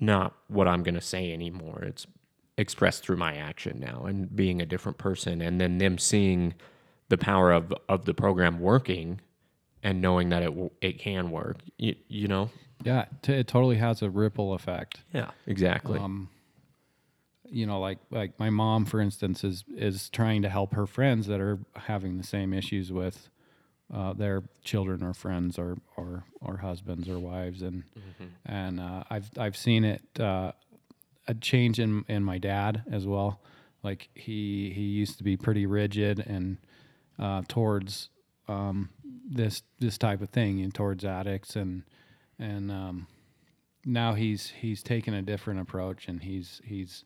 not what I'm going to say anymore. It's expressed through my action now and being a different person and then them seeing the power of of the program working and knowing that it w- it can work. You, you know? Yeah, t- it totally has a ripple effect. Yeah, exactly. Um, you know, like like my mom, for instance, is is trying to help her friends that are having the same issues with uh, their children or friends or or or husbands or wives, and and uh, I've I've seen it uh, a change in in my dad as well. Like he he used to be pretty rigid and uh, towards um, this this type of thing and towards addicts and and um, now he's he's taken a different approach and he's he's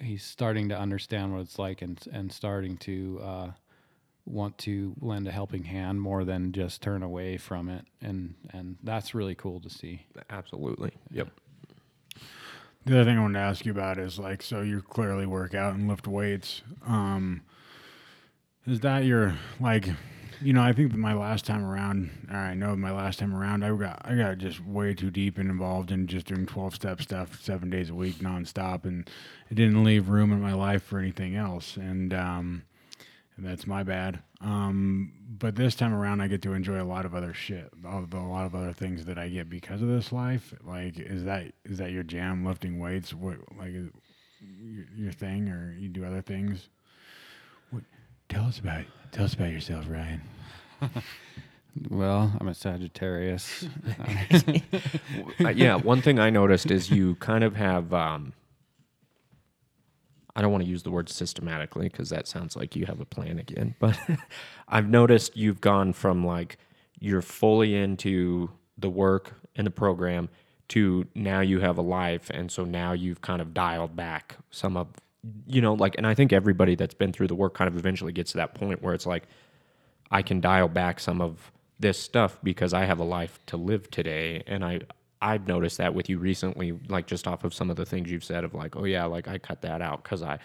he's starting to understand what it's like and and starting to uh, want to lend a helping hand more than just turn away from it and and that's really cool to see. Absolutely. Yep. The other thing I wanted to ask you about is like, so you clearly work out and lift weights. Um, is that your like, you know, I think my last time around, I know my last time around, I got I got just way too deep and involved in just doing twelve step stuff seven days a week nonstop, and it didn't leave room in my life for anything else, and um, that's my bad. Um, but this time around, I get to enjoy a lot of other shit, a lot of other things that I get because of this life. Like, is that is that your jam? Lifting weights? What like? Your thing, or you do other things. What, tell us about tell us about yourself, Ryan. Well, I'm a Sagittarius. Uh, yeah, one thing I noticed is you kind of have. Um, I don't want to use the word systematically because that sounds like you have a plan again. But I've noticed you've gone from like you're fully into the work and the program to now you have a life, and so now you've kind of dialed back some of, you know, like. And I think everybody that's been through the work kind of eventually gets to that point where it's like, I can dial back some of this stuff because I have a life to live today. And I I've noticed that with you recently, like just off of some of the things you've said of like, oh yeah, like I cut that out because I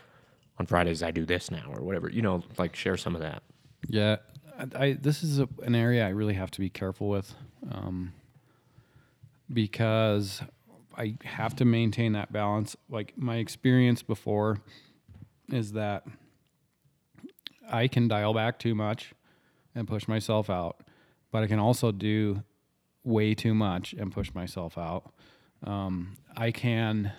on Fridays I do this now or whatever. You know, like share some of that. yeah, I, I this is a, an area I really have to be careful with, um, because I have to maintain that balance. Like my experience before is that I can dial back too much and push myself out, but I can also do way too much and push myself out. Um, I can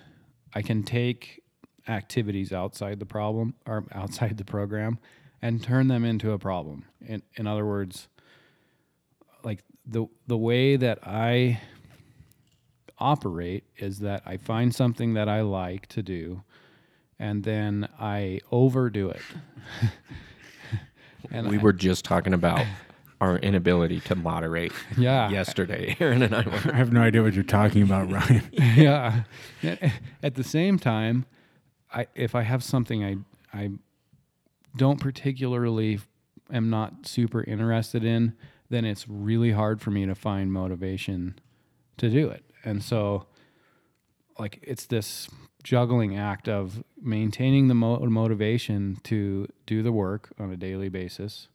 I can take activities outside the problem or outside the program and turn them into a problem. In in other words, like the the way that I operate is that I find something that I like to do and then I overdo it. and we I- were just talking about our inability to moderate yeah. yesterday. Aaron and I were I have no idea what you're talking about, Ryan. yeah. At the same time, I if I have something I I don't particularly am not super interested in, then it's really hard for me to find motivation to do it. And so like it's this juggling act of maintaining the mo- motivation to do the work on a daily basis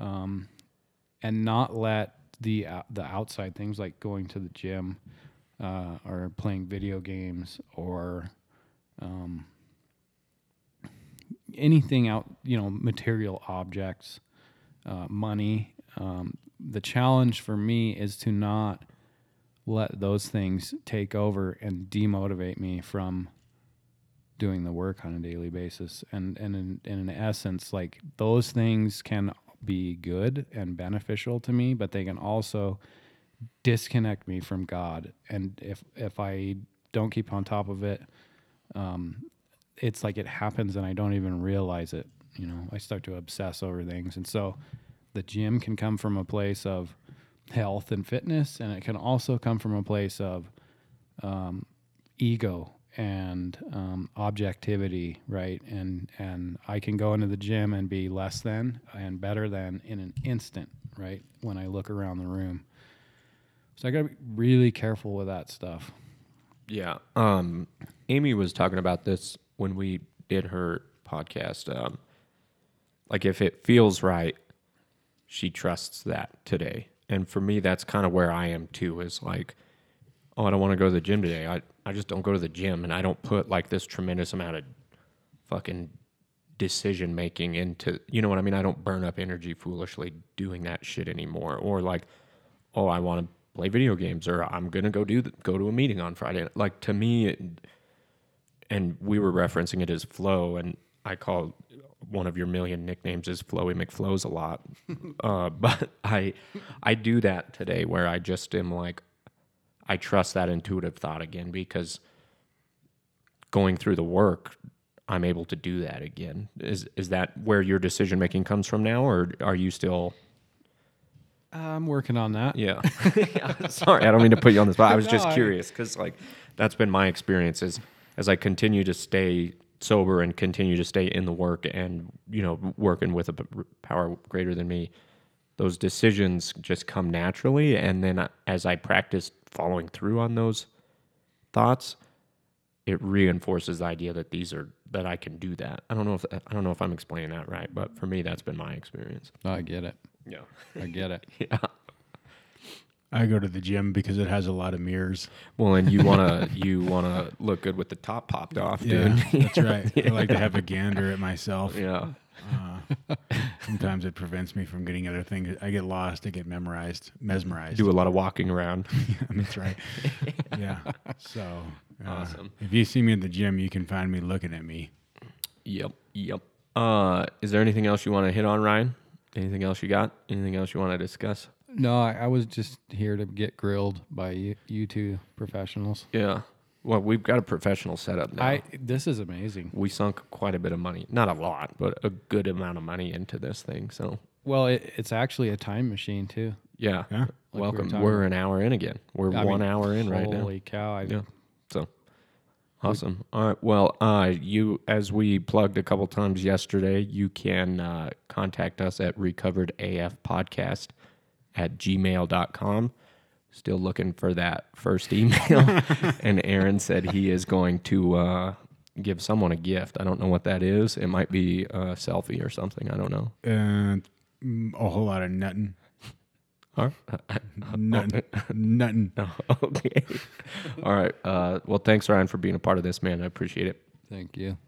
um, and not let the ou- the outside things like going to the gym uh, or playing video games or um, anything out you know material objects uh, money um, the challenge for me is to not let those things take over and demotivate me from doing the work on a daily basis. And and in, in essence like those things can be good and beneficial to me but they can also disconnect me from god. And if if i don't keep on top of it um, it's like it happens and i don't even realize it. You know i start to obsess over things. And so the gym can come from a place of health and fitness and it can also come from a place of um, ego and um, objectivity, right? And and I can go into the gym and be less than and better than in an instant, right? When I look around the room, so I got to be really careful with that stuff. Yeah. Um, Amy was talking about this when we did her podcast. Um, like if it feels right, she trusts that today. And for me, that's kind of where I am too. Is like, oh, I don't want to go to the gym today. I I just don't go to the gym, and I don't put like this tremendous amount of fucking decision making into. You know what I mean? I don't burn up energy foolishly doing that shit anymore. Or like, oh, I want to play video games, or I'm gonna go do the, go to a meeting on Friday. Like to me, it, and we were referencing it as flow, and I call one of your million nicknames is Flowy McFlows a lot. uh, but I I do that today where I just am like I trust that intuitive thought again because going through the work I'm able to do that again. Is is that where your decision making comes from now or are you still I'm working on that. yeah. Sorry, I don't mean to put you on the spot. I was just No, I- curious because, like, that's been my experience. Is as I continue to stay sober and continue to stay in the work and you know working with a power greater than me, those decisions just come naturally. And then as I practice following through on those thoughts, it reinforces the idea that these are that I can do that. I don't know if I don't know if I'm explaining that right, but for me, that's been my experience. I get it. Yeah. I get it. Yeah. I go to the gym because it has a lot of mirrors. Well, and you wanna you wanna look good with the top popped off, dude. that's right. I like to have a gander at myself. yeah. Uh, sometimes it prevents me from getting other things. I get lost. I get memorized, mesmerized. Do a lot of walking around. that's right. Yeah. So Uh, Awesome. If you see me at the gym, you can find me looking at me. Yep. Yep. Uh, is there anything else you want to hit on, Ryan? Anything else you got? Anything else you want to discuss? No, I, I was just here to get grilled by you, you two professionals. Yeah. Well, we've got a professional setup now. I this is amazing. we sunk quite a bit of money, not a lot, but a good amount of money into this thing. So Well, it, it's actually a time machine too. yeah, Yeah. we were welcome. talking We're an hour in again. We're I one mean, hour in right now. Holy cow! I, Yeah. So awesome. All right. Well, uh, you, as we plugged a couple times yesterday, you can uh, contact us at recoveredafpodcast at gmail.com. Still looking for that first email. and Aaron said he is going to uh, give someone a gift. I don't know what that is. It might be a selfie or something. I don't know. And a whole lot of nutting. Huh? Nutting. nutting. okay. All right. Uh, well, thanks, Ryan, for being a part of this, man. I appreciate it. Thank you.